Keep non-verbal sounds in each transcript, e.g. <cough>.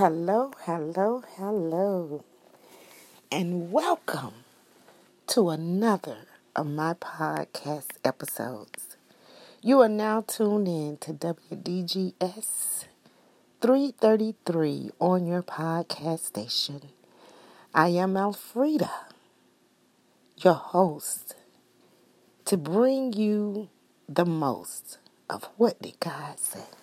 Hello, hello, hello, and welcome to another of my podcast episodes. You are now tuned in to WDGS 333 on your podcast station. I am Alfreda, your host, to bring you the most of what did God say.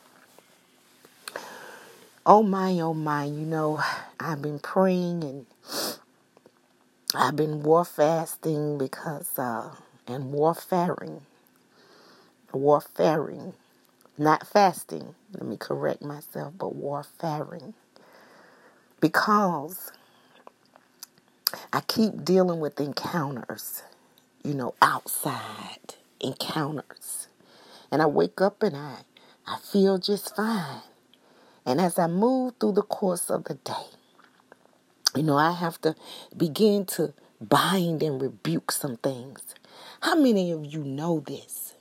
Oh my, oh my, you know, I've been praying and I've been war fasting because, uh, and warfaring, warfaring, not fasting, let me correct myself, but warfaring. Because I keep dealing with encounters, you know, outside encounters. And I wake up and I, I feel just fine. And as I move through the course of the day, you know, I have to begin to bind and rebuke some things. How many of you know this?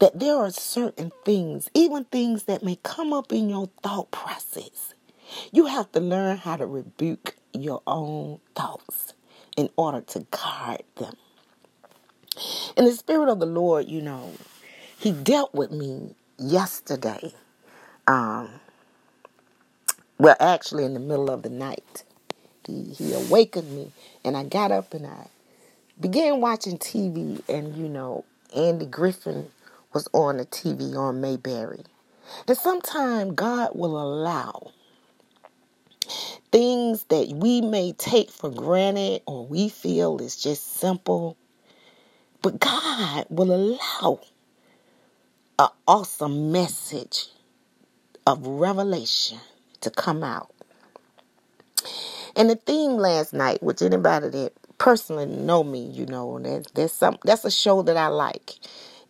That there are certain things, even things that may come up in your thought process. You have to learn how to rebuke your own thoughts in order to guard them. In the Spirit of the Lord, you know, He dealt with me yesterday. Um, well, actually, in the middle of the night, he, he awakened me, and I got up and I began watching TV. And you know, Andy Griffin was on the TV on Mayberry. And sometimes God will allow things that we may take for granted or we feel is just simple, but God will allow an awesome message of revelation to come out. And the theme last night, which anybody that personally know me, you know, that that's some that's a show that I like.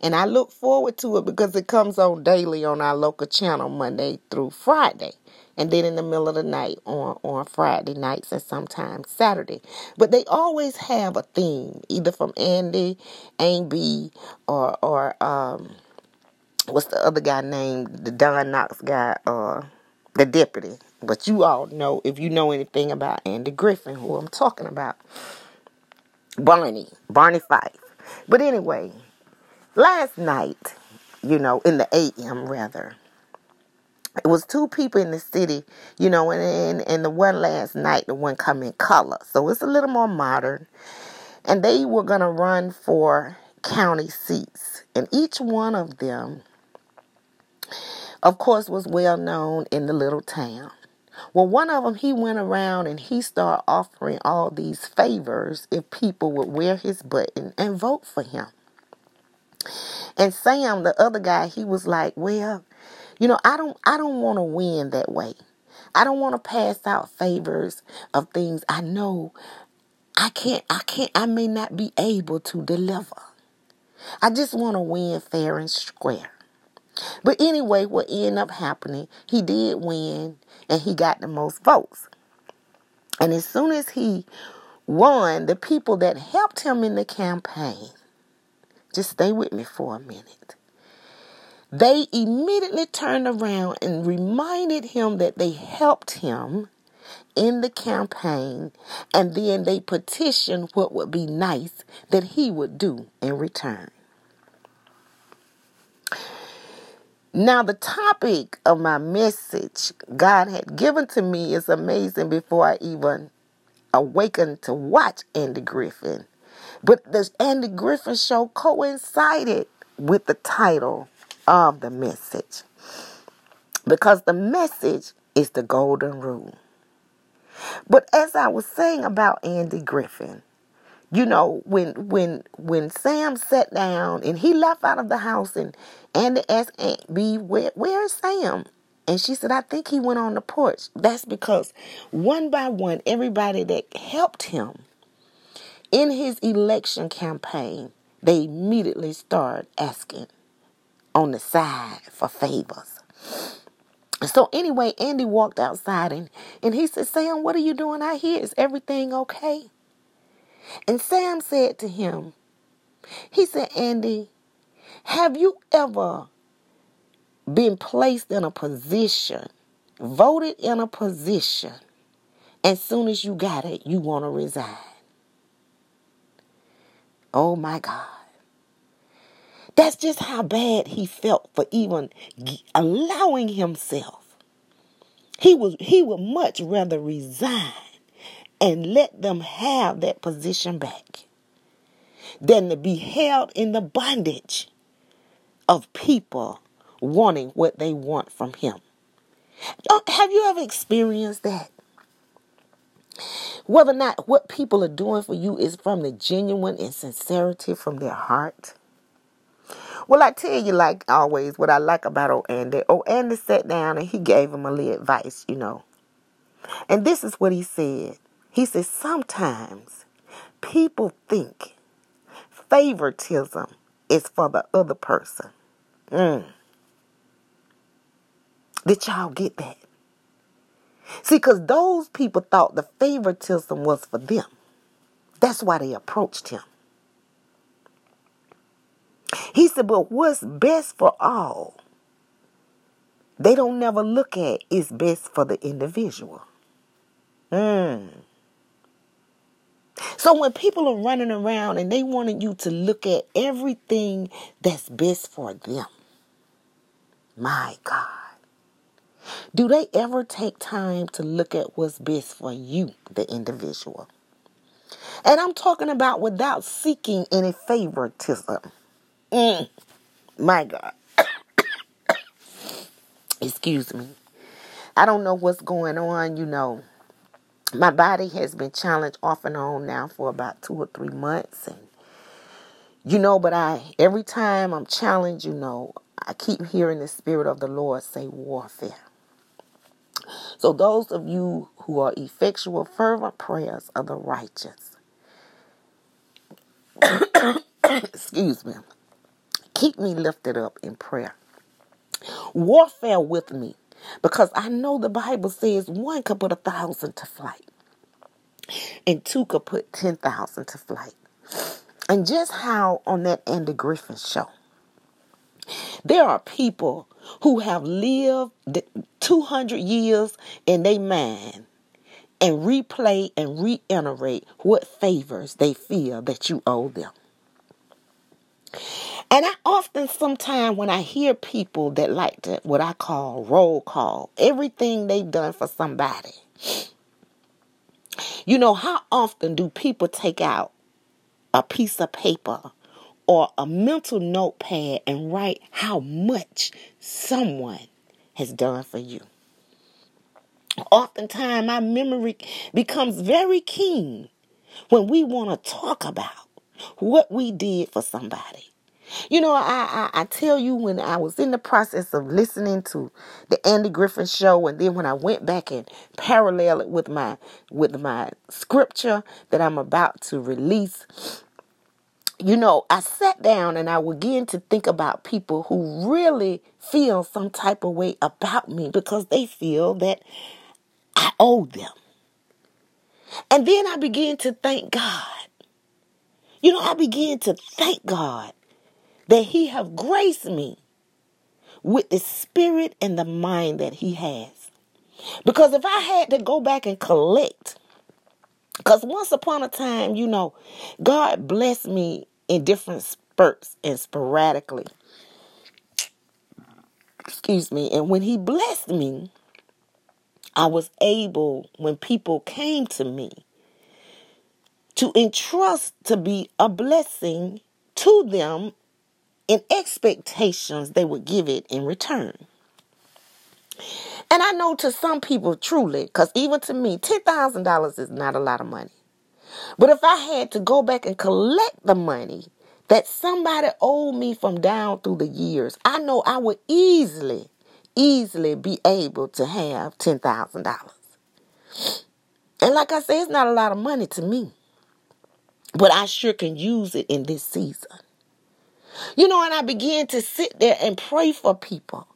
And I look forward to it because it comes on daily on our local channel Monday through Friday. And then in the middle of the night on, on Friday nights and sometimes Saturday. But they always have a theme, either from Andy, Amy, or or um what's the other guy named the Don Knotts guy, uh the deputy. But you all know, if you know anything about Andy Griffin, who I'm talking about, Barney, Barney Fife. But anyway, last night, you know, in the AM rather, it was two people in the city, you know, and, and, and the one last night, the one come in color. So it's a little more modern. And they were going to run for county seats. And each one of them of course, was well known in the little town. Well, one of them, he went around and he started offering all these favors if people would wear his button and vote for him. And Sam, the other guy, he was like, "Well, you know, I don't, I don't want to win that way. I don't want to pass out favors of things I know I can't, I can't, I may not be able to deliver. I just want to win fair and square." But anyway, what ended up happening, he did win and he got the most votes. And as soon as he won, the people that helped him in the campaign, just stay with me for a minute. They immediately turned around and reminded him that they helped him in the campaign, and then they petitioned what would be nice that he would do in return. Now, the topic of my message God had given to me is amazing before I even awakened to watch Andy Griffin. But the Andy Griffin show coincided with the title of the message because the message is the golden rule. But as I was saying about Andy Griffin, you know, when when when Sam sat down and he left out of the house and Andy asked Aunt Bee, where where is Sam? And she said, I think he went on the porch. That's because one by one, everybody that helped him in his election campaign, they immediately started asking on the side for favors. So anyway, Andy walked outside and, and he said, Sam, what are you doing out here? Is everything okay? And Sam said to him, he said, Andy, have you ever been placed in a position voted in a position, as soon as you got it, you want to resign. Oh my God. That's just how bad he felt for even allowing himself. He was he would much rather resign and let them have that position back than to be held in the bondage of people wanting what they want from him. Oh, have you ever experienced that? Whether or not what people are doing for you is from the genuine and sincerity from their heart. Well, I tell you, like always, what I like about O. Andy. O. Andy sat down and he gave him a little advice, you know. And this is what he said. He says, sometimes people think favoritism is for the other person. Mm. Did y'all get that? See, because those people thought the favoritism was for them. That's why they approached him. He said, but what's best for all, they don't never look at is best for the individual. Mm. So when people are running around and they wanted you to look at everything that's best for them, my God, do they ever take time to look at what's best for you, the individual? And I'm talking about without seeking any favoritism. Mm, my God. <coughs> Excuse me. I don't know what's going on, you know my body has been challenged off and on now for about two or three months and you know but i every time i'm challenged you know i keep hearing the spirit of the lord say warfare. So those of you who are effectual fervent prayers of the righteous <coughs> excuse me keep me lifted up in prayer. Warfare with me because I know the Bible says one could put a thousand to flight, and two could put 10,000 to flight. And just how on that Andy Griffin show, there are people who have lived 200 years in their mind and replay and reiterate what favors they feel that you owe them. And I often, sometimes, when I hear people that like to, what I call roll call, everything they've done for somebody. You know, how often do people take out a piece of paper or a mental notepad and write how much someone has done for you? Oftentimes, my memory becomes very keen when we want to talk about what we did for somebody. You know, I, I, I tell you when I was in the process of listening to the Andy Griffin show, and then when I went back and parallel it with my with my scripture that I'm about to release, you know, I sat down and I began to think about people who really feel some type of way about me because they feel that I owe them. And then I began to thank God. You know, I began to thank God that he have graced me with the spirit and the mind that he has. Because if I had to go back and collect, because once upon a time, you know, God blessed me in different spurts and sporadically. Excuse me. And when he blessed me, I was able, when people came to me, to entrust to be a blessing to them in expectations they would give it in return. And I know to some people, truly, because even to me, $10,000 is not a lot of money. But if I had to go back and collect the money that somebody owed me from down through the years, I know I would easily, easily be able to have $10,000. And like I said, it's not a lot of money to me. But I sure can use it in this season. You know, and I began to sit there and pray for people.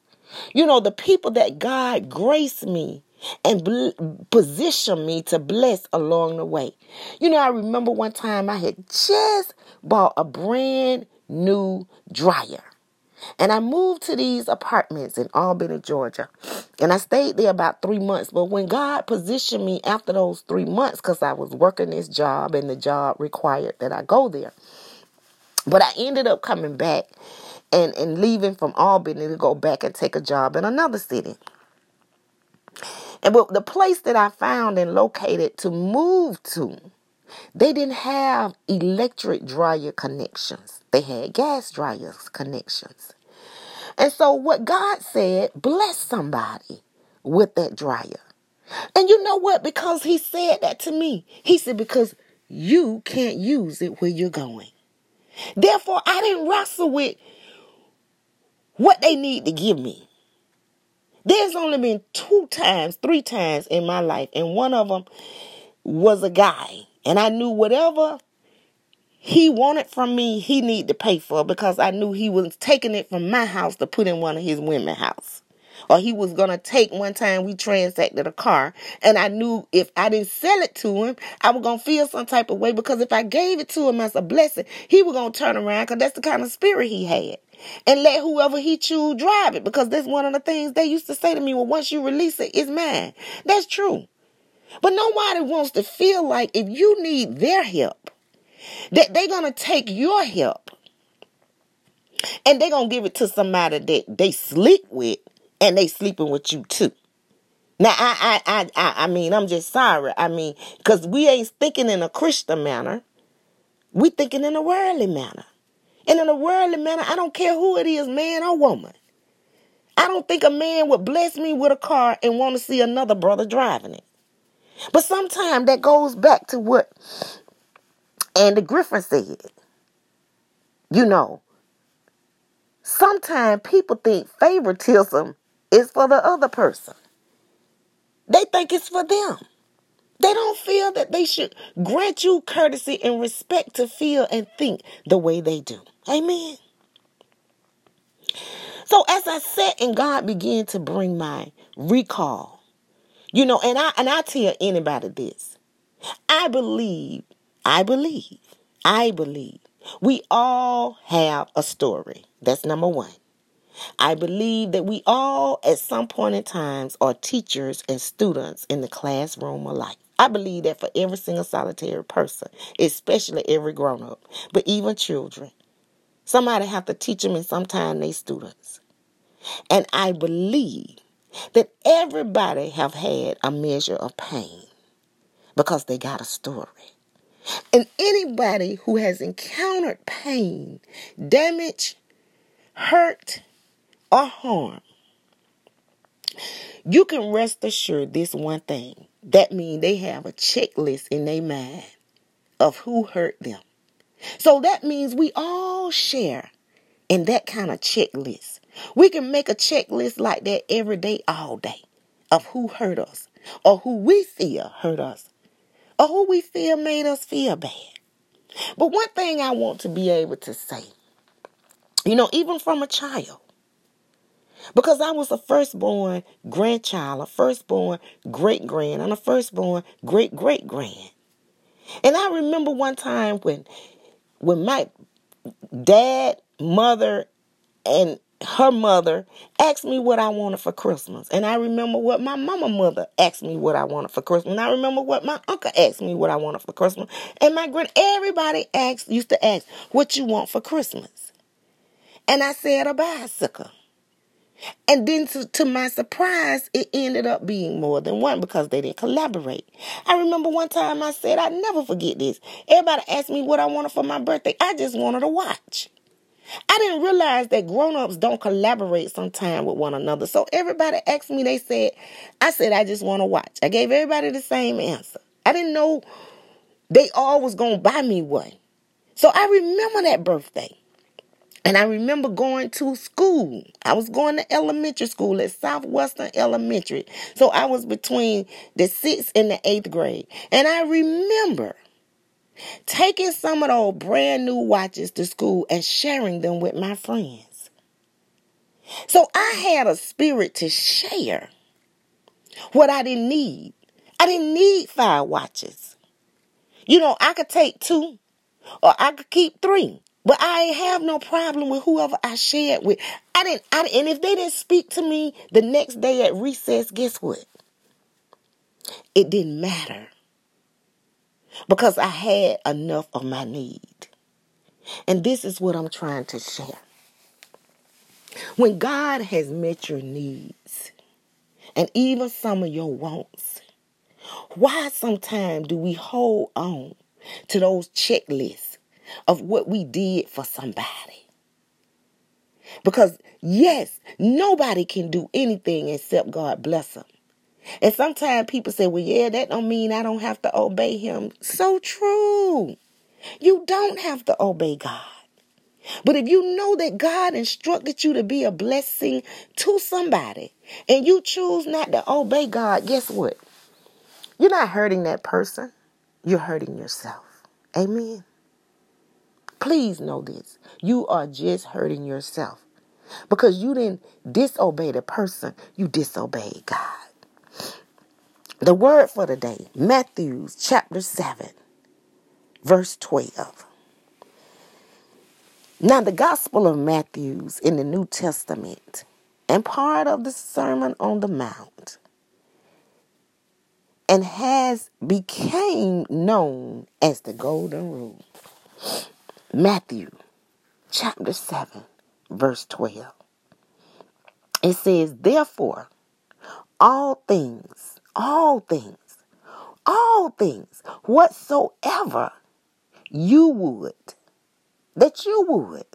You know, the people that God graced me and bl- position me to bless along the way. You know, I remember one time I had just bought a brand new dryer. And I moved to these apartments in Albany, Georgia. And I stayed there about three months. But when God positioned me after those three months, because I was working this job and the job required that I go there. But I ended up coming back and, and leaving from Albany to go back and take a job in another city. And the place that I found and located to move to, they didn't have electric dryer connections. They had gas dryers connections. And so what God said, bless somebody with that dryer. And you know what? Because he said that to me. He said, because you can't use it where you're going. Therefore, I didn't wrestle with what they need to give me. There's only been two times, three times in my life, and one of them was a guy. And I knew whatever he wanted from me, he needed to pay for because I knew he was taking it from my house to put in one of his women's house. Or he was gonna take one time we transacted a car, and I knew if I didn't sell it to him, I was gonna feel some type of way because if I gave it to him as a blessing, he was gonna turn around because that's the kind of spirit he had. And let whoever he choose drive it because that's one of the things they used to say to me well once you release it it's mine. That's true. But nobody wants to feel like if you need their help that they're going to take your help and they're going to give it to somebody that they sleep with and they sleeping with you too now I, I i i mean i'm just sorry i mean because we ain't thinking in a christian manner we thinking in a worldly manner and in a worldly manner, I don't care who it is, man or woman. I don't think a man would bless me with a car and want to see another brother driving it. But sometimes that goes back to what Andy Griffin said. You know, sometimes people think favoritism is for the other person. They think it's for them. They don't feel that they should grant you courtesy and respect to feel and think the way they do. Amen. So as I sat and God began to bring my recall, you know, and I and I tell anybody this. I believe, I believe, I believe we all have a story. That's number one. I believe that we all, at some point in times, are teachers and students in the classroom alike. I believe that for every single solitary person, especially every grown up, but even children. Somebody have to teach them and sometimes they students. And I believe that everybody have had a measure of pain because they got a story. And anybody who has encountered pain, damage, hurt, or harm, you can rest assured this one thing. That means they have a checklist in their mind of who hurt them. So that means we all share in that kind of checklist. We can make a checklist like that every day, all day, of who hurt us, or who we feel hurt us, or who we feel made us feel bad. But one thing I want to be able to say, you know, even from a child, because I was a firstborn grandchild, a firstborn great grand, and a firstborn great great grand. And I remember one time when when my dad, mother, and her mother asked me what I wanted for Christmas. And I remember what my mama mother asked me what I wanted for Christmas. And I remember what my uncle asked me what I wanted for Christmas. And my grand everybody asked used to ask, what you want for Christmas? And I said a bicycle. And then to, to my surprise, it ended up being more than one because they didn't collaborate. I remember one time I said, I never forget this. Everybody asked me what I wanted for my birthday. I just wanted a watch. I didn't realize that grown-ups don't collaborate sometime with one another. So everybody asked me, they said, I said, I just want a watch. I gave everybody the same answer. I didn't know they all was to buy me one. So I remember that birthday. And I remember going to school. I was going to elementary school at Southwestern Elementary. So I was between the sixth and the eighth grade. And I remember taking some of those brand new watches to school and sharing them with my friends. So I had a spirit to share what I didn't need. I didn't need five watches. You know, I could take two or I could keep three. But I have no problem with whoever I shared with. I didn't, I, and if they didn't speak to me the next day at recess, guess what? It didn't matter because I had enough of my need. And this is what I'm trying to share. When God has met your needs and even some of your wants, why sometimes do we hold on to those checklists of what we did for somebody? Because yes, nobody can do anything except God bless them. And sometimes people say, well, yeah, that don't mean I don't have to obey him. So true. You don't have to obey God. But if you know that God instructed you to be a blessing to somebody and you choose not to obey God, guess what? You're not hurting that person, you're hurting yourself. Amen. Please know this. You are just hurting yourself because you didn't disobey the person, you disobeyed God. The word for the day, Matthew chapter 7, verse 12. Now, the Gospel of Matthew's in the New Testament and part of the Sermon on the Mount and has became known as the Golden Rule. Matthew chapter 7, verse 12. It says, Therefore, all things, all things, all things, whatsoever you would that you would.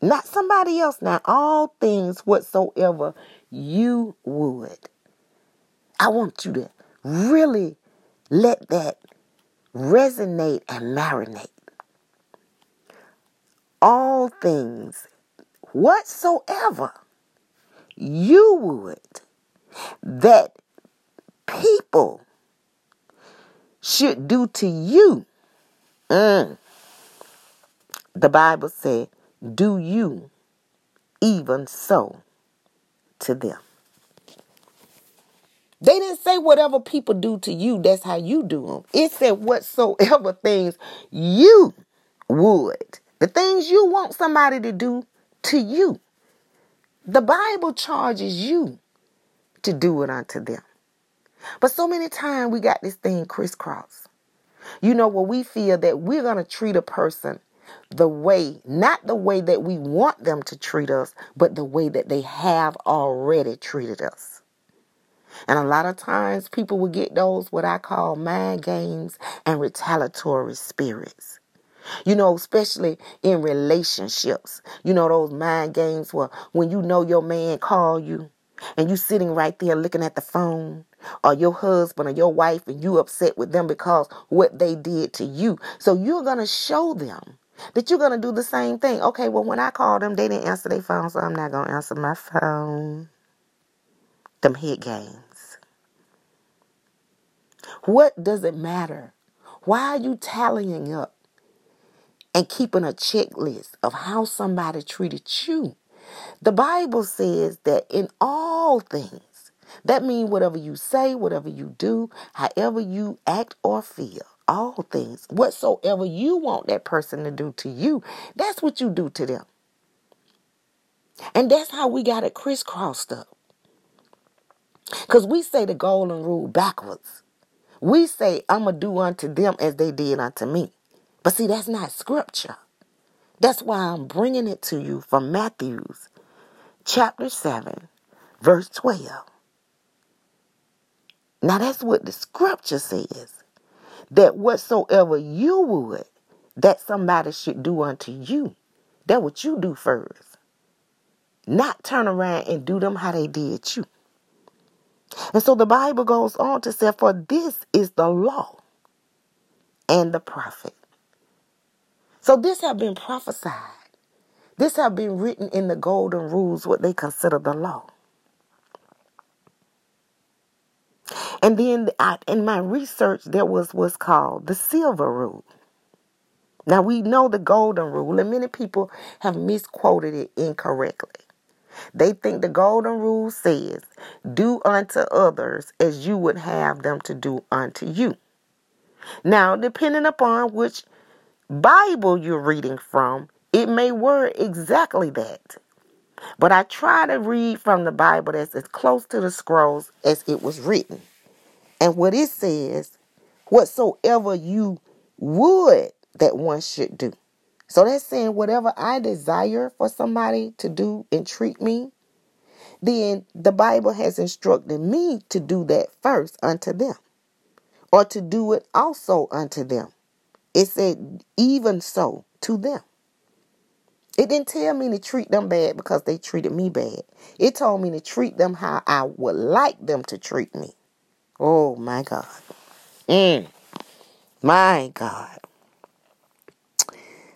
Not somebody else. Now, all things whatsoever you would. I want you to really let that resonate and marinate. All things whatsoever you would that people should do to you. Mm the Bible said, Do you even so to them? They didn't say whatever people do to you, that's how you do them. It said whatsoever things you would. The things you want somebody to do to you. The Bible charges you to do it unto them. But so many times we got this thing crisscross. You know, where we feel that we're going to treat a person the way, not the way that we want them to treat us, but the way that they have already treated us. And a lot of times people will get those what I call mind games and retaliatory spirits. You know, especially in relationships. You know those mind games where when you know your man call you and you sitting right there looking at the phone or your husband or your wife and you upset with them because what they did to you. So you're going to show them that you're going to do the same thing. Okay, well, when I called them, they didn't answer their phone, so I'm not going to answer my phone. Them head games. What does it matter? Why are you tallying up and keeping a checklist of how somebody treated you? The Bible says that in all things, that means whatever you say, whatever you do, however you act or feel, all things. Whatsoever you want that person to do to you, that's what you do to them. And that's how we got it crisscrossed up. Because we say the golden rule backwards. We say, I'm going to do unto them as they did unto me. But see, that's not scripture. That's why I'm bringing it to you from Matthew's chapter 7, verse 12. Now, that's what the scripture says that whatsoever you would that somebody should do unto you, that what you do first. Not turn around and do them how they did you. And so the Bible goes on to say, For this is the law and the prophet. So this have been prophesied. This have been written in the golden rules, what they consider the law. And then I, in my research, there was what's called the silver rule. Now we know the golden rule, and many people have misquoted it incorrectly. They think the golden rule says, Do unto others as you would have them to do unto you. Now, depending upon which Bible you're reading from, It may word exactly that. But I try to read from the Bible that's as close to the scrolls as it was written. And what it says, whatsoever you would that one should do. So that's saying whatever I desire for somebody to do and treat me, then the Bible has instructed me to do that first unto them, or to do it also unto them. It said, even so to them. It didn't tell me to treat them bad because they treated me bad. It told me to treat them how I would like them to treat me. Oh my God. Mm. My God.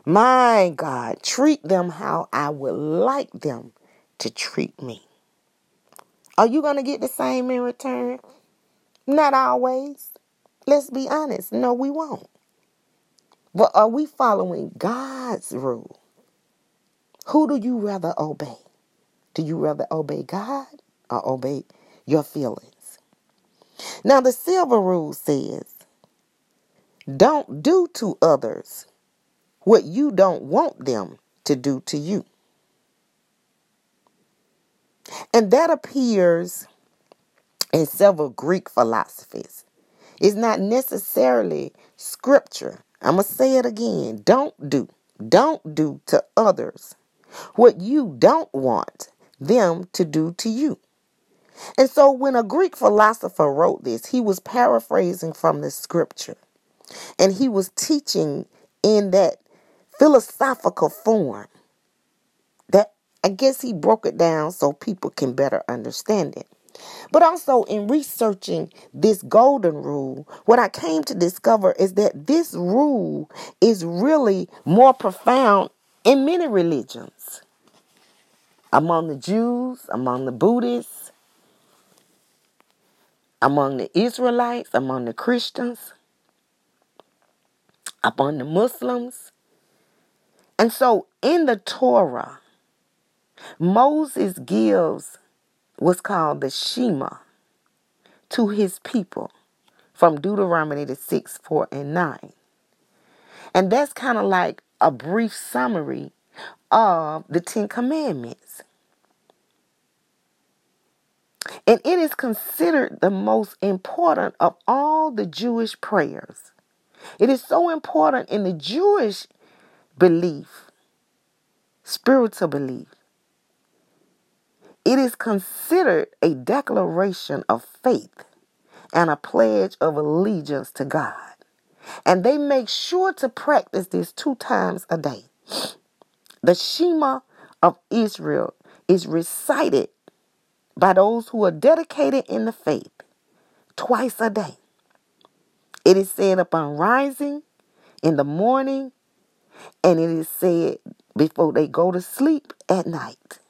My God. Treat them how I would like them to treat me. Are you going to get the same in return? Not always. Let's be honest. No, we won't. But are we following God's rule? Who do you rather obey? Do you rather obey God or obey your feelings? Now, the silver rule says don't do to others what you don't want them to do to you. And that appears in several Greek philosophies. It's not necessarily scripture. I'm going to say it again. Don't do. Don't do to others what you don't want them to do to you. And so when a Greek philosopher wrote this, he was paraphrasing from the scripture. And he was teaching in that philosophical form that I guess he broke it down so people can better understand it. But also in researching this golden rule, what I came to discover is that this rule is really more profound in many religions. Among the Jews, among the Buddhists, among the Israelites, among the Christians, among the Muslims. And so in the Torah, Moses gives what's called the Shema to his people from Deuteronomy the 6, 4, and 9. And that's kind of like a brief summary of the Ten Commandments. And it is considered the most important of all the Jewish prayers. It is so important in the Jewish belief, spiritual belief. It is considered a declaration of faith and a pledge of allegiance to God. And they make sure to practice this two times a day. The Shema of Israel is recited by those who are dedicated in the faith twice a day. It is said upon rising in the morning, and it is said before they go to sleep at night.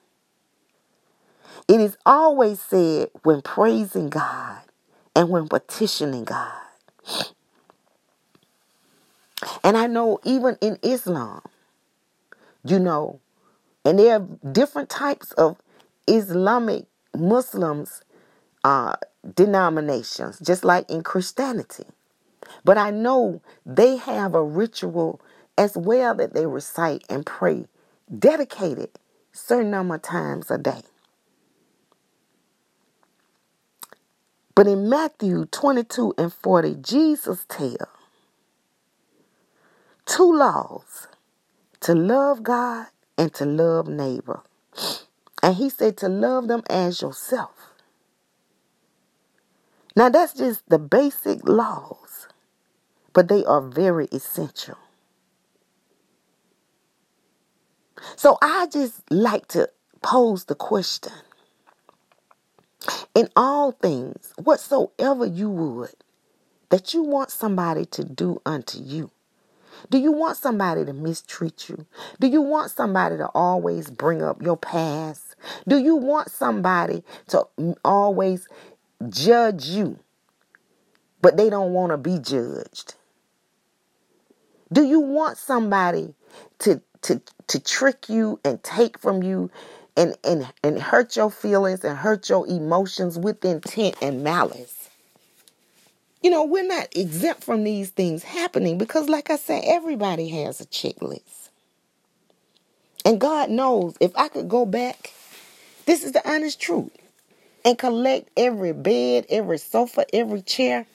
It is always said when praising God and when petitioning God. And I know even in Islam, you know, and there are different types of Islamic Muslims uh, denominations, just like in Christianity. But I know they have a ritual as well that they recite and pray dedicated certain number of times a day. But in Matthew 22 and 40, Jesus tells two laws to love God and to love neighbor. And he said to love them as yourself. Now, that's just the basic laws, but they are very essential. So, I just like to pose the question in all things, whatsoever you would, that you want somebody to do unto you. Do you want somebody to mistreat you? Do you want somebody to always bring up your past? Do you want somebody to always judge you, but they don't want to be judged? Do you want somebody to to to trick you and take from you and and and hurt your feelings and hurt your emotions with intent and malice? You know, we're not exempt from these things happening because like I said everybody has a checklist. And God knows if I could go back, this is the honest truth, and collect every bed, every sofa, every chair.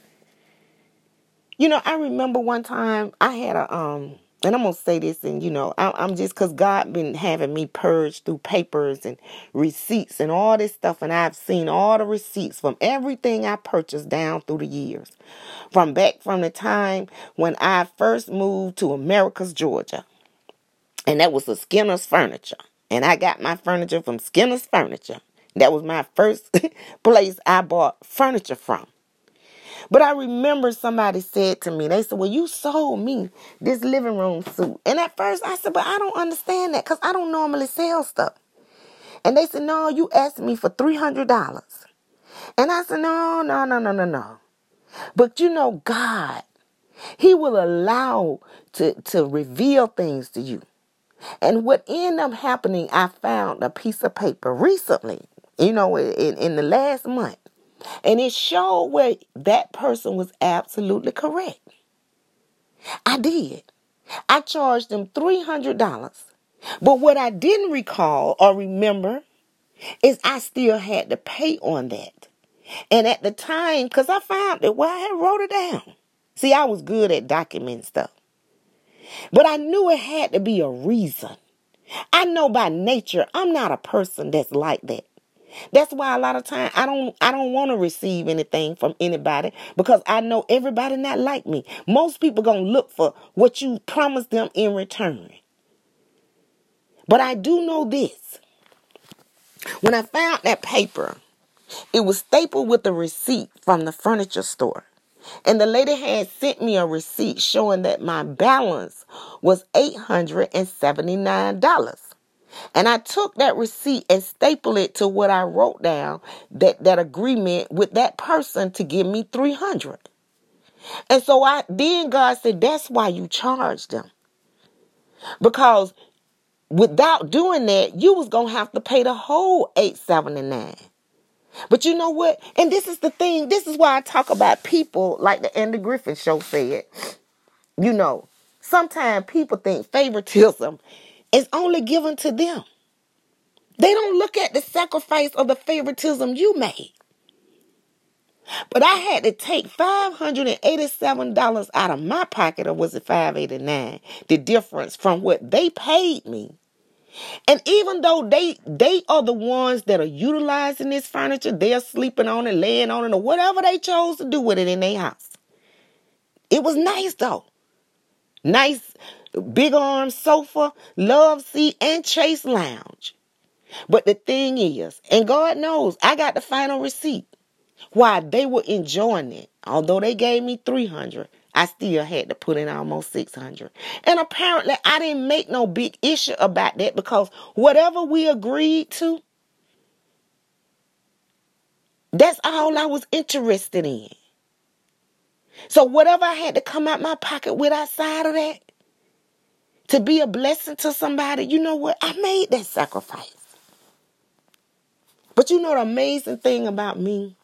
You know, I remember one time I had a um and I'm gonna say this, and you know, I, am just because God been having me purge through papers and receipts and all this stuff, and I've seen all the receipts from everything I purchased down through the years, from back from the time when I first moved to Americus Georgia, and that was the Skinner's Furniture, and I got my furniture from Skinner's Furniture. That was my first <laughs> place I bought furniture from. But I remember somebody said to me, they said, Well, you sold me this living room suit. And at first I said, But I don't understand that because I don't normally sell stuff. And they said, No, you asked me for $300. And I said, No, no, no, no, no, no. But you know, God, He will allow to, to reveal things to you. And what ended up happening, I found a piece of paper recently, you know, in, in the last month. And it showed where that person was absolutely correct. I did. I charged them $300. But what I didn't recall or remember is I still had to pay on that. And at the time, because I found it, well, I had wrote it down. See, I was good at documenting stuff. But I knew it had to be a reason. I know by nature I'm not a person that's like that. That's why a lot of time I don't I don't want to receive anything from anybody because I know everybody not like me. Most people gonna look for what you promise them in return. But I do know this. When I found that paper, it was stapled with a receipt from the furniture store. And the lady had sent me a receipt showing that my balance was $879. And I took that receipt and stapled it to what I wrote down that, that agreement with that person to give me 300. And so I then God said, that's why you charged them. Because without doing that, you was gonna have to pay the whole 879. But you know what? And this is the thing, this is why I talk about people like the Andy Griffin show said. You know, sometimes people think favoritism is only given to them. They don't look at the sacrifice or the favoritism you made. But I had to take $587 out of my pocket, or was it 589 The difference from what they paid me. And even though they they are the ones that are utilizing this furniture, they're sleeping on it, laying on it, or whatever they chose to do with it in their house. It was nice though. Nice big arm sofa, love seat, and chaise lounge. But the thing is, and God knows, I got the final receipt. Why they were enjoying it. Although they gave me 300, I still had to put in almost 600. And apparently I didn't make no big issue about that because whatever we agreed to, that's all I was interested in. So whatever I had to come out my pocket with outside of that, to be a blessing to somebody, you know what? I made that sacrifice. But you know the amazing thing about me?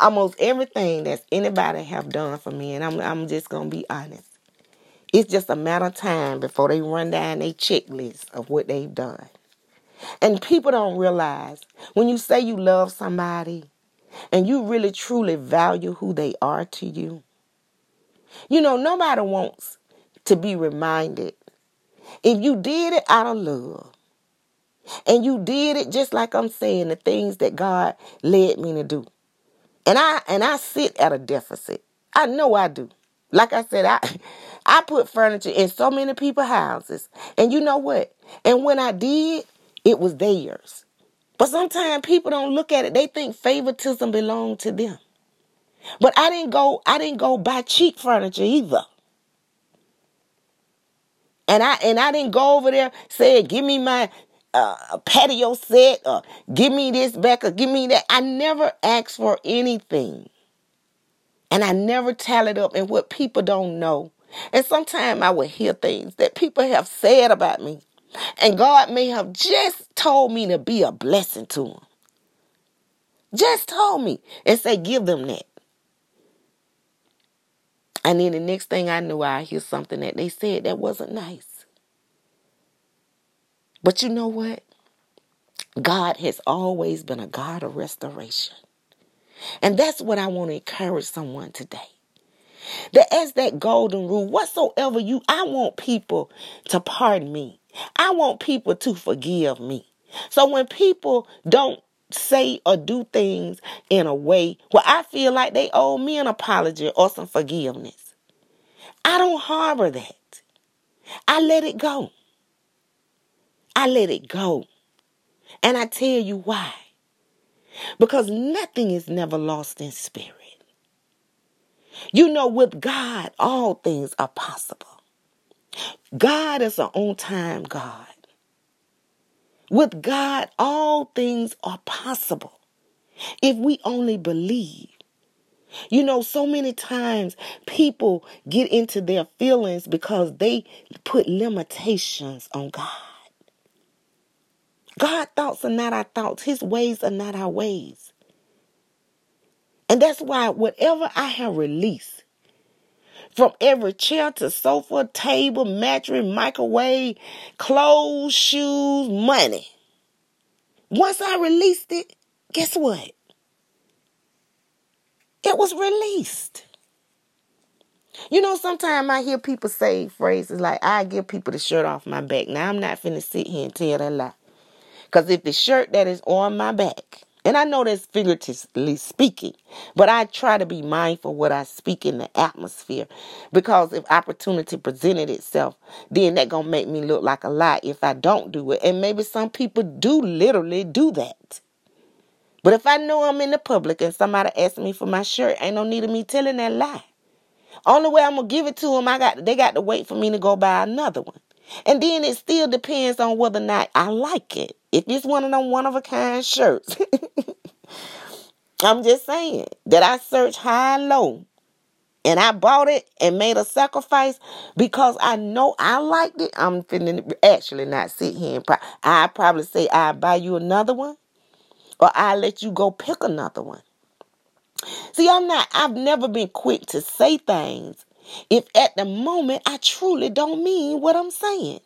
Almost everything that anybody have done for me, and I'm I'm just gonna be honest. It's just a matter of time before they run down a checklist of what they've done. And people don't realize when you say you love somebody and you really truly value who they are to you. You know, nobody wants to be reminded. If you did it out of love, and you did it just like I'm saying, the things that God led me to do. And I and I sit at a deficit. I know I do. Like I said, I <laughs> I put furniture in so many people's houses. And you know what? And when I did, it was theirs. But sometimes people don't look at it. They think favoritism belonged to them. But I didn't go I didn't go buy cheap furniture either. And I and I didn't go over there saying, "Give me my uh, patio set," or "Give me this back," or "Give me that." I never asked for anything, and I never tallied up. And what people don't know, and sometimes I would hear things that people have said about me, and God may have just told me to be a blessing to them. Just told me and say, "Give them that." And then the next thing I knew, I hear something that they said that wasn't nice. But you know what? God has always been a God of restoration. And that's what I want to encourage someone today. That as that golden rule, whatsoever you, I want people to pardon me. I want people to forgive me. So when people don't say or do things in a way where I feel like they owe me an apology or some forgiveness, I don't harbor that. I let it go. I let it go. And I tell you why. Because nothing is never lost in spirit. You know, with God, all things are possible. God is an on time God. With God, all things are possible if we only believe. You know, so many times people get into their feelings because they put limitations on God. God's thoughts are not our thoughts, His ways are not our ways. And that's why whatever I have released, from every chair to sofa, table, mattress, microwave, clothes, shoes, money. Once I released it, guess what? It was released. You know, sometimes I hear people say phrases like, I give people the shirt off my back. Now, I'm not finna sit here and tell that lie. Because if the shirt that is on my back and I know that's figuratively speaking, but I try to be mindful what I speak in the atmosphere because if opportunity presented itself, then that gonna make me look like a lie if I don't do it. And maybe some people do literally do that. But if I know I'm in the public and somebody asks me for my shirt, ain't no need of me telling that lie. Only way I'm gonna give it to them, I got they got to wait for me to go buy another one. And then it still depends on whether or not I like it. If it's one of them one of a kind shirts, <laughs> I'm just saying that I searched high and low and I bought it and made a sacrifice because I know I liked it. I'm finna actually not sit here and pro- I probably say I buy you another one or I let you go pick another one. See, I'm not, I've never been quick to say things if at the moment I truly don't mean what I'm saying.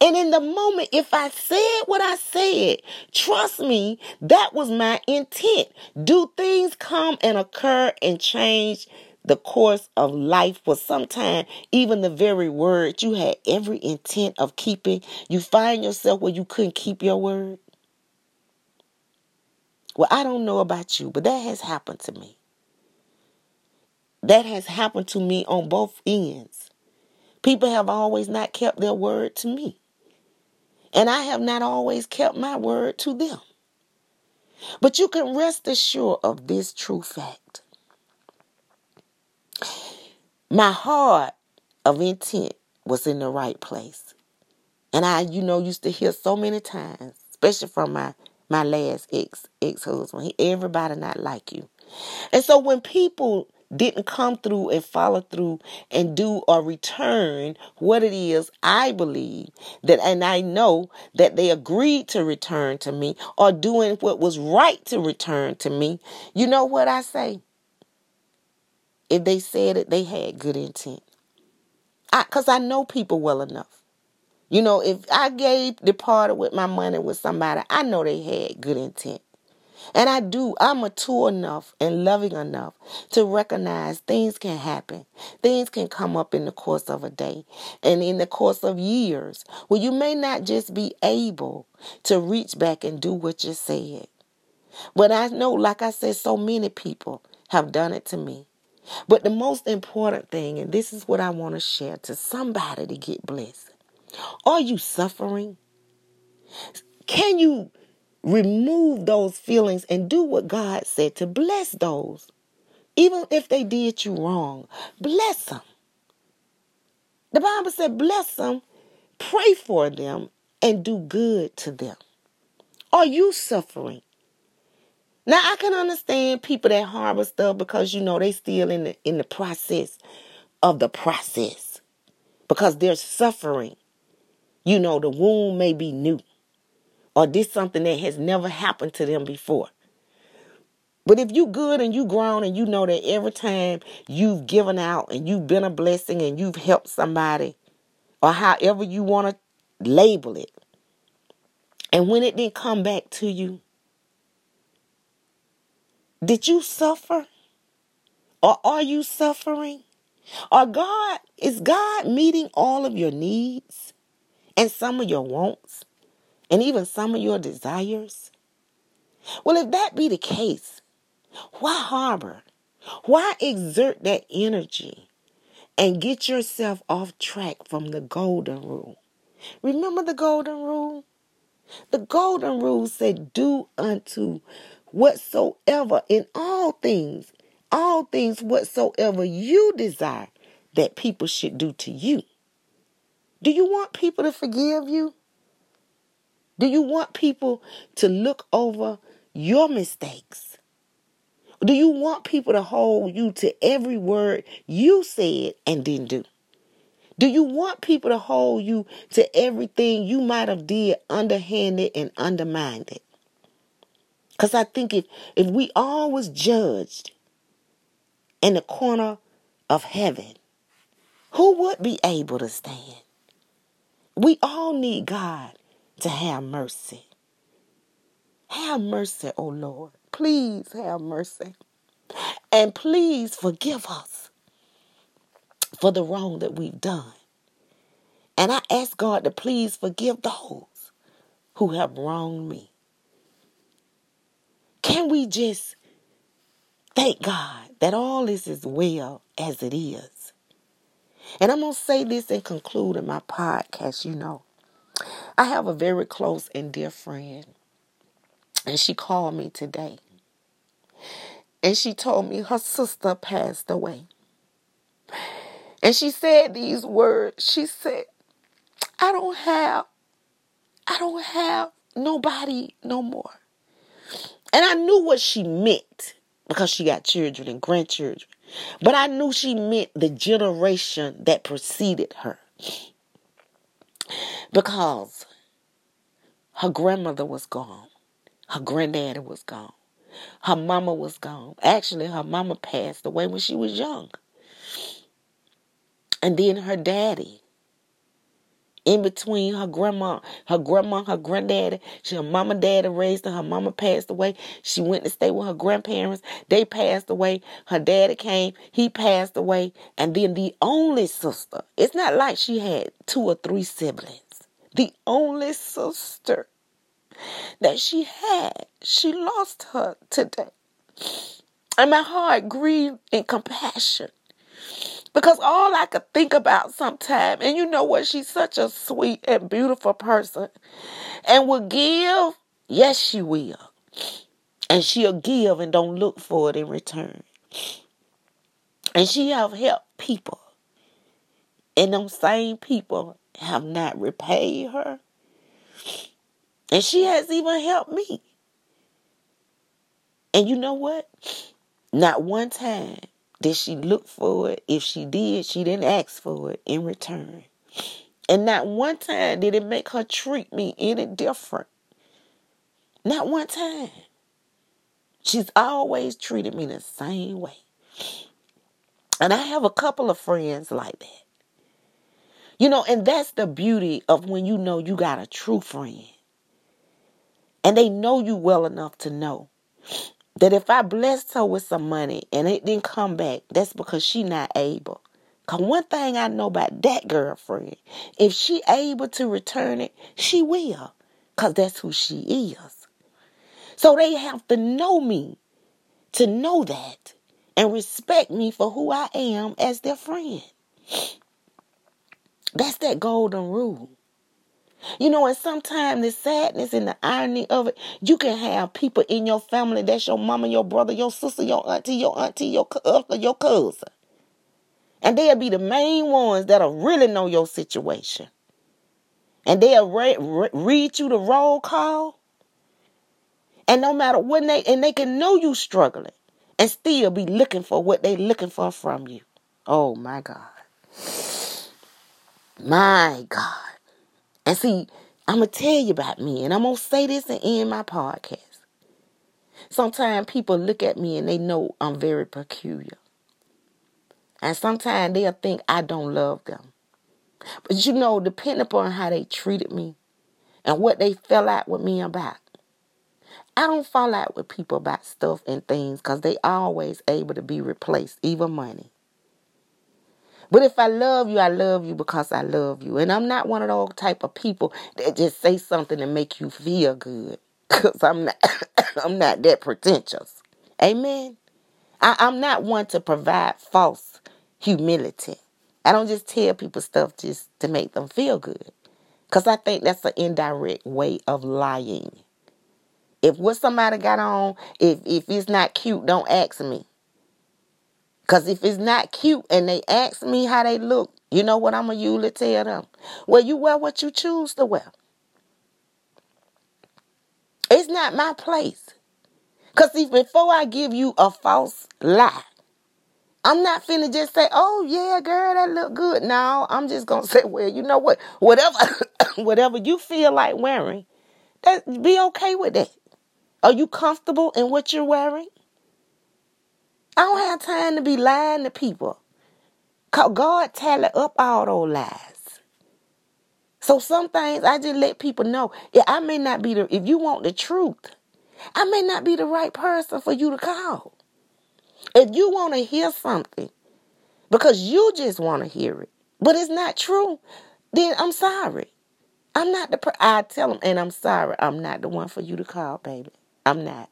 And in the moment, if I said what I said, trust me, that was my intent. Do things come and occur and change the course of life for some time, even the very word you had every intent of keeping, you find yourself where you couldn't keep your word? Well, I don't know about you, but that has happened to me. That has happened to me on both ends. People have always not kept their word to me. And I have not always kept my word to them. But you can rest assured of this true fact. My heart of intent was in the right place. And I, you know, used to hear so many times, especially from my my last ex ex husband. Everybody not like you. And so when people didn't come through and follow through and do or return what it is I believe that and I know that they agreed to return to me or doing what was right to return to me, you know what I say? If they said it, they had good intent. I cuz I know people well enough. You know, if I gave departed with my money with somebody, I know they had good intent. And I do, I'm mature enough and loving enough to recognize things can happen. Things can come up in the course of a day and in the course of years where you may not just be able to reach back and do what you said. But I know, like I said, so many people have done it to me. But the most important thing, and this is what I want to share to somebody to get blessed. Are you suffering? Can you remove those feelings and do what God said to bless those. Even if they did you wrong, bless them. The Bible said, bless them, pray for them, and do good to them. Are you suffering? Now I can understand people that harbor stuff because you know they still in the in the process of the process. Because they're suffering. You know, the wound may be new or this something that has never happened to them before. But if you good and you grown and you know that every time you've given out and you've been a blessing and you've helped somebody, or however you want to label it, And when it didn't come back to you, did you suffer? Or are you suffering? Or God, is God meeting all of your needs and some of your wants and even some of your desires? Well, if that be the case, why harbor? Why exert that energy and get yourself off track from the golden rule? Remember the golden rule? The golden rule said, Do unto whatsoever in all things, all things whatsoever you desire that people should do to you. Do you want people to forgive you? Do you want people to look over your mistakes? Do you want people to hold you to every word you said and didn't do? Do you want people to hold you to everything you might have did underhanded and undermined? Because I think if, if we all was judged in the corner of heaven, who would be able to stand? We all need God to have mercy. Have mercy, O oh Lord. Please have mercy. And please forgive us for the wrong that we've done. And I ask God to please forgive those who have wronged me. Can we just thank God that all is as well as it is? And I'm going to say this and conclude in my podcast. You know, I have a very close and dear friend, and she called me today. And she told me her sister passed away. And she said these words. She said, I don't have, I don't have nobody no more. And I knew what she meant because she got children and grandchildren. But I knew she meant the generation that preceded her. Because her grandmother was gone. Her granddaddy was gone. Her mama was gone. Actually, her mama passed away when she was young. And then her daddy in between her grandma, her grandma, her granddaddy. She, her mama, daddy raised her. Her mama passed away. She went to stay with her grandparents. They passed away. Her daddy came. He passed away. And then the only sister. It's not like she had two or three siblings. The only sister that she had, she lost her today. And my heart grieved in compassion because all I could think about sometimes, and you know what, she's such a sweet and beautiful person, and will give, yes, she will. And she'll give and don't look for it in return. And she have helped people. And them same people have not repaid her. And she has even helped me. And you know what? Not one time did she look for it? If she did, she didn't ask for it in return. And not one time did it make her treat me any different. Not one time. She's always treated me the same way. And I have a couple of friends like that. You know, and that's the beauty of when you know you got a true friend. And they know you well enough to know that if I blessed her with some money and it didn't come back, that's because she not able. Cause one thing I know about that girlfriend, if she able to return it, she will. Cause that's who she is. So they have to know me to know that and respect me for who I am as their friend. That's that golden rule. You know, and sometimes the sadness and the irony of it, you can have people in your family that's your mama, your brother, your sister, your auntie, your auntie, your uncle, your cousin. And they'll be the main ones that'll really know your situation. And they'll re- re- read you the roll call. And no matter when they, and they can know you struggling and still be looking for what they looking for from you. Oh my God. My God. And see, I'm going to tell you about me, and I'm going to say this and end my podcast. Sometimes people look at me and they know I'm very peculiar. And sometimes they'll think I don't love them. But you know, depending upon how they treated me, and what they fell out with me about. I don't fall out with people about stuff and things because they always able to be replaced, even money. But if I love you, I love you because I love you. And I'm not one of those type of people that just say something to make you feel good. <laughs> Cause I'm not <coughs> I'm not that pretentious. Amen. I, I'm not one to provide false humility. I don't just tell people stuff just to make them feel good. Because I think that's an indirect way of lying. If what somebody got on, if, if it's not cute, don't ask me. Because if it's not cute and they ask me how they look, you know what I'm going to usually tell them? Well, you wear what you choose to wear. It's not my place. Because see, before I give you a false lie, I'm not finna just say, oh yeah, girl, that look good. No, I'm just gonna <laughs> say, well, you know what? Whatever <coughs> whatever you feel like wearing, that be okay with that. Are you comfortable in what you're wearing? I don't have time to be lying to people. Cause God tally up all those lies. So some things I just let people know. Yeah, I may not be the if you want the truth, I may not be the right person for you to call. If you want to hear something because you just want to hear it, but it's not true, then I'm sorry. I'm not the I tell them, and I'm sorry, I'm not the one for you to call, baby. I'm not.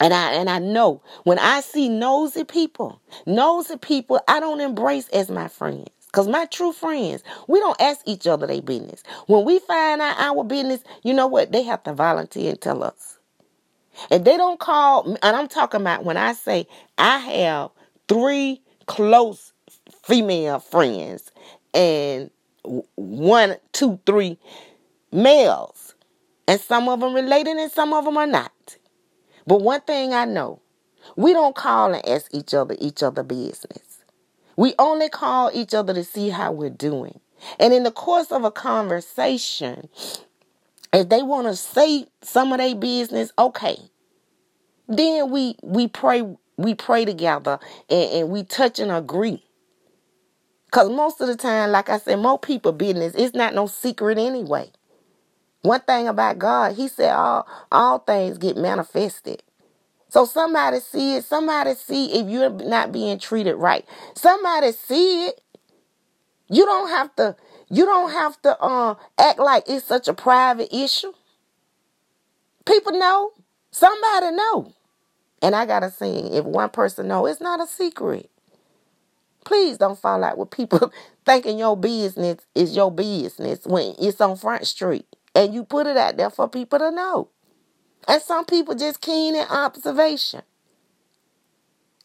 And I and I know when I see nosy people, nosy people, I don't embrace as my friends. Cause my true friends, we don't ask each other their business. When we find out our business, you know what? They have to volunteer and tell us. And they don't call, and I'm talking about when I say I have three close female friends and one, two, three males. And some of them related and some of them are not. But one thing I know, we don't call and ask each other each other business. We only call each other to see how we're doing. And in the course of a conversation, if they want to say some of their business, okay. Then we we pray we pray together and, and we touch and agree. Cause most of the time, like I said, most people business, it's not no secret anyway. One thing about God, He said all all things get manifested. So somebody see it, somebody see if you're not being treated right. Somebody see it. You don't have to you don't have to uh, act like it's such a private issue. People know. Somebody know. And I gotta sing. If one person know, it's not a secret. Please don't fall out with people <laughs> thinking your business is your business when it's on Front Street. And you put it out there for people to know. And some people just keen in observation.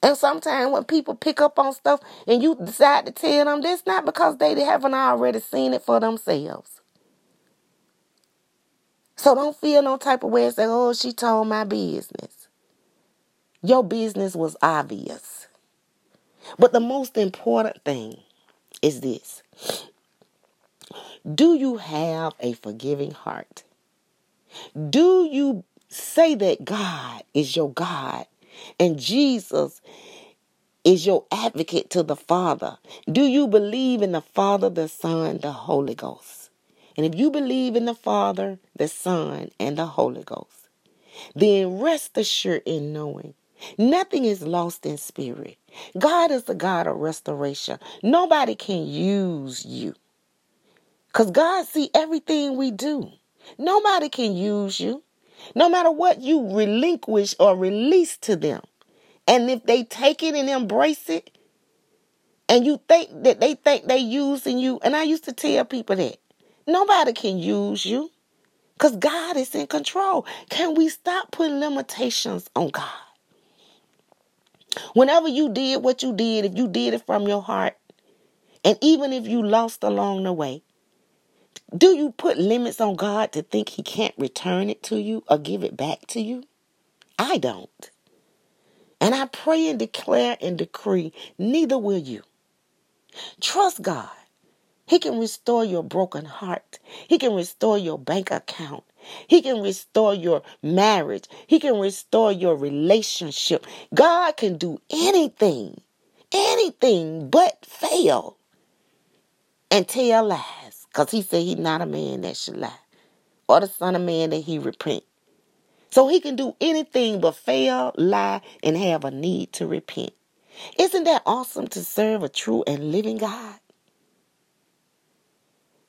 And sometimes when people pick up on stuff and you decide to tell them, that's not because they haven't already seen it for themselves. So don't feel no type of way and say, oh, she told my business. Your business was obvious. But the most important thing is this Do you have a forgiving heart? Do you say that God is your God and Jesus is your advocate to the Father. Do you believe in the Father, the Son, the Holy Ghost? And if you believe in the Father, the Son, and the Holy Ghost, then rest assured in knowing nothing is lost in spirit. God is the God of restoration. Nobody can use you. Because God see everything we do. Nobody can use you. No matter what you relinquish or release to them. And if they take it and embrace it, and you think that they think they using you, and I used to tell people that nobody can use you because God is in control. Can we stop putting limitations on God? Whenever you did what you did, if you did it from your heart, and even if you lost along the way, do you put limits on God to think He can't return it to you or give it back to you? I don't. And I pray and declare and decree, neither will you. Trust God. He can restore your broken heart. He can restore your bank account. He can restore your marriage. He can restore your relationship. God can do anything, anything but fail and tell lies. Because he said he's not a man that should lie, or the son of man that he repent. So he can do anything but fail, lie, and have a need to repent. Isn't that awesome to serve a true and living God?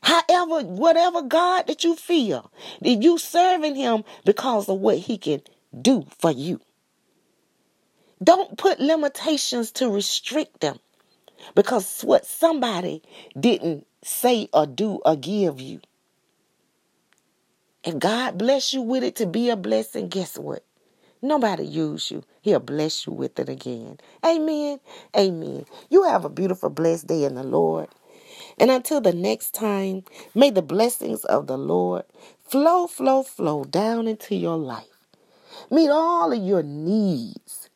However, whatever God that you feel, that you serving him because of what he can do for you. Don't put limitations to restrict them because what somebody didn't say or do or give you. If God bless you with it to be a blessing, guess what? Nobody use you. He'll bless you with it again. Amen. Amen. You have a beautiful, blessed day in the Lord. And until the next time, may the blessings of the Lord flow, flow, flow down into your life. Meet all of your needs.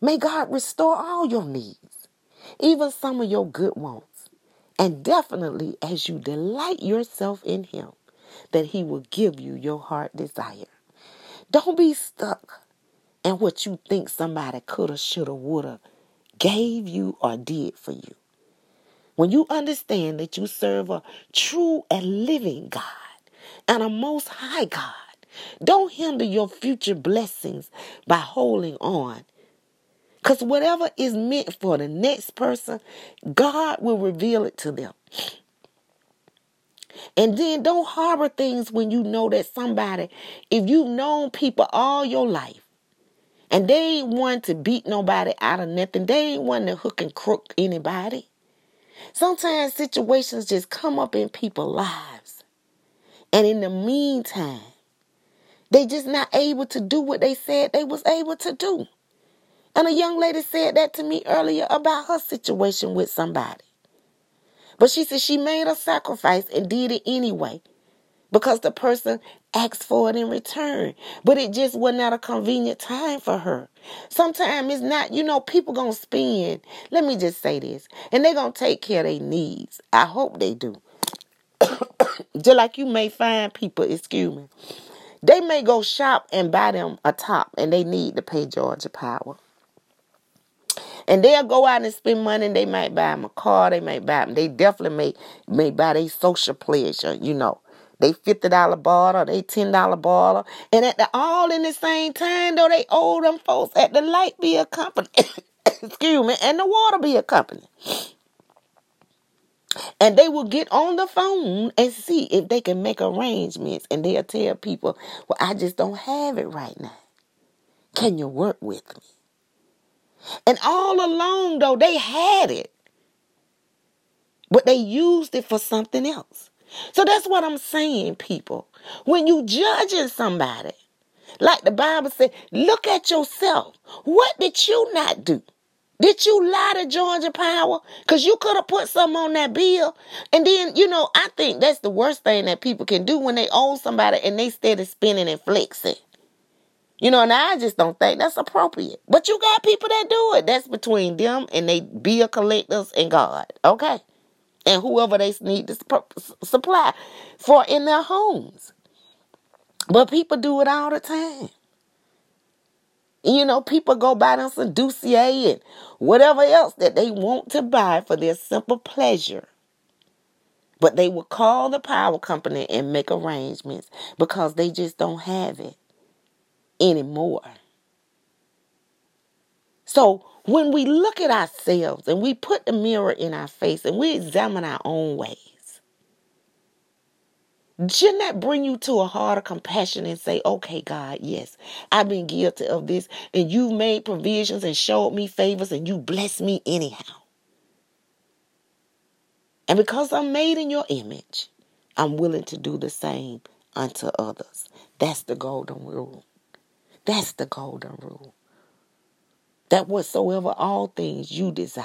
May God restore all your needs, even some of your good wants. And definitely, as you delight yourself in Him, that He will give you your heart desire. Don't be stuck in what you think somebody coulda, shoulda, woulda gave you or did for you. When you understand that you serve a true and living God and a most high God, don't hinder your future blessings by holding on. Because whatever is meant for the next person, God will reveal it to them. And then don't harbor things when you know that somebody, if you've known people all your life, and they ain't one to beat nobody out of nothing, they ain't one to hook and crook anybody. Sometimes situations just come up in people's lives. And in the meantime, they just not able to do what they said they was able to do. And a young lady said that to me earlier about her situation with somebody. But she said she made a sacrifice and did it anyway because the person asked for it in return. But it just wasn't a convenient time for her. Sometimes it's not, you know, people gonna spend, let me just say this, and they gonna take care of their needs. I hope they do. <coughs> just like you may find people, excuse me, they may go shop and buy them a top and they need to pay Georgia Power. And they'll go out and spend money and they might buy them a car, they might buy them. They definitely may, may buy their social pleasure, you know. They fifty dollar bottle, they ten dollar bottle, and at the all in the same time though they owe them folks at the light bill company, <coughs> excuse me, and the water bill company. And they will get on the phone and see if they can make arrangements. And they'll tell people, Well, I just don't have it right now. Can you work with me? And all along, though, they had it. But they used it for something else. So that's what I'm saying, people. When you judging somebody, like the Bible said, look at yourself. What did you not do? Did you lie to Georgia Power? Because you could have put something on that bill. And then, you know, I think that's the worst thing that people can do when they owe somebody and they steady spending and flexing. You know, and I just don't think that's appropriate. But you got people that do it. That's between them and they bill collectors and God. Okay? And whoever they need to supply for in their homes. But people do it all the time. You know, people go buy them some D'ussé and whatever else that they want to buy for their simple pleasure. But they will call the power company and make arrangements because they just don't have it anymore. So when we look at ourselves and we put the mirror in our face and we examine our own ways, Shouldn't that bring you to a heart of compassion and say, okay, God, yes, I've been guilty of this, and you've made provisions and showed me favors, and you blessed me anyhow. And because I'm made in your image, I'm willing to do the same unto others. That's the golden rule. That's the golden rule. That whatsoever all things you desire,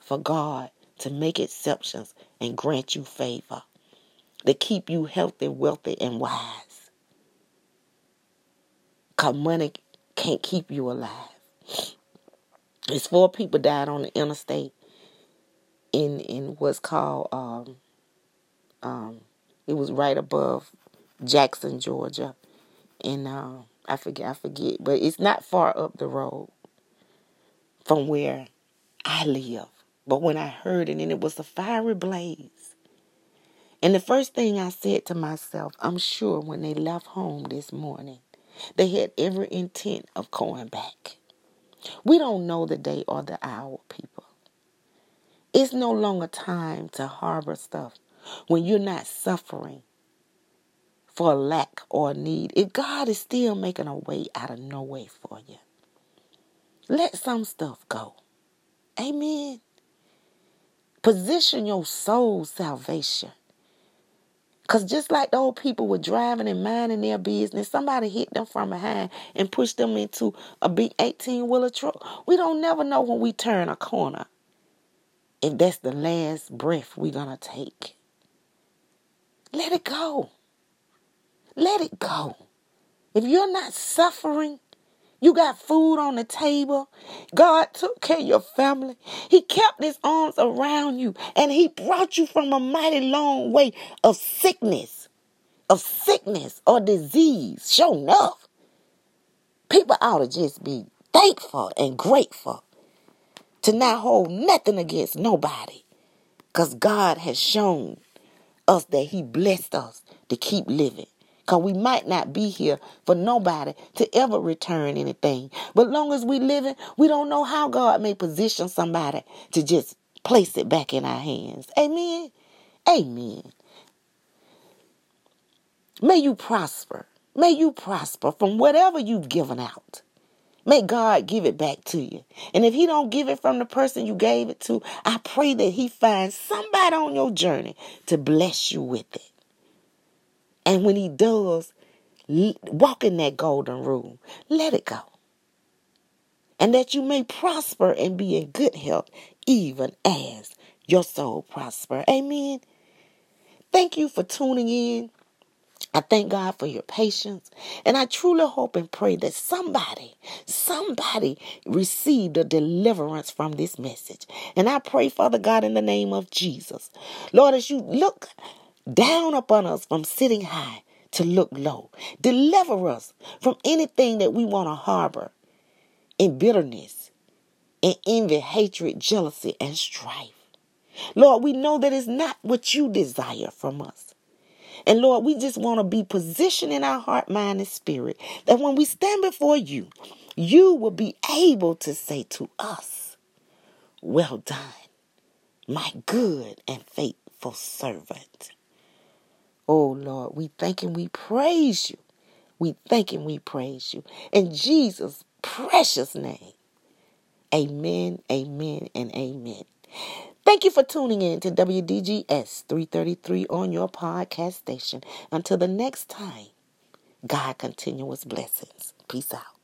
for God to make exceptions and grant you favor to keep you healthy, wealthy, and wise. Because money can't keep you alive. It's four people died on the interstate in in what's called um um it was right above Jackson, Georgia. And uh, I forget I forget, but it's not far up the road from where I live. But when I heard it and it was a fiery blaze And the first thing I said to myself, I'm sure when they left home this morning, they had every intent of going back. We don't know the day or the hour, people. It's no longer time to harbor stuff when you're not suffering for a lack or a need. If God is still making a way out of no way for you, let some stuff go. Amen. Position your soul salvation. Because just like the old people were driving and minding their business, somebody hit them from behind and pushed them into a big 18 wheeler truck. We don't never know when we turn a corner if that's the last breath we're going to take. Let it go. Let it go. If you're not suffering, you got food on the table. God took care of your family. He kept his arms around you and he brought you from a mighty long way of sickness, of sickness or disease. Sure enough. People ought to just be thankful and grateful to not hold nothing against nobody. Because God has shown us that he blessed us to keep living. Because we might not be here for nobody to ever return anything. But long as we living, we don't know how God may position somebody to just place it back in our hands. Amen. Amen. May you prosper. May you prosper from whatever you've given out. May God give it back to you. And if he don't give it from the person you gave it to, I pray that he finds somebody on your journey to bless you with it. And when he does, walk in that golden rule. Let it go. And that you may prosper and be in good health, even as your soul prosper. Amen. Thank you for tuning in. I thank God for your patience. And I truly hope and pray that somebody, somebody received a deliverance from this message. And I pray, Father God, in the name of Jesus. Lord, as you look down upon us from sitting high to look low. Deliver us from anything that we want to harbor in bitterness, in envy, hatred, jealousy, and strife. Lord, we know that it's not what you desire from us. And Lord, we just want to be positioned in our heart, mind, and spirit that when we stand before you, you will be able to say to us, Well done, my good and faithful servant. Oh Lord, we thank and we praise you. We thank and we praise you. In Jesus' precious name. Amen, amen, and amen. Thank you for tuning in to WDGS 333 on your podcast station. Until the next time, God continuous blessings. Peace out.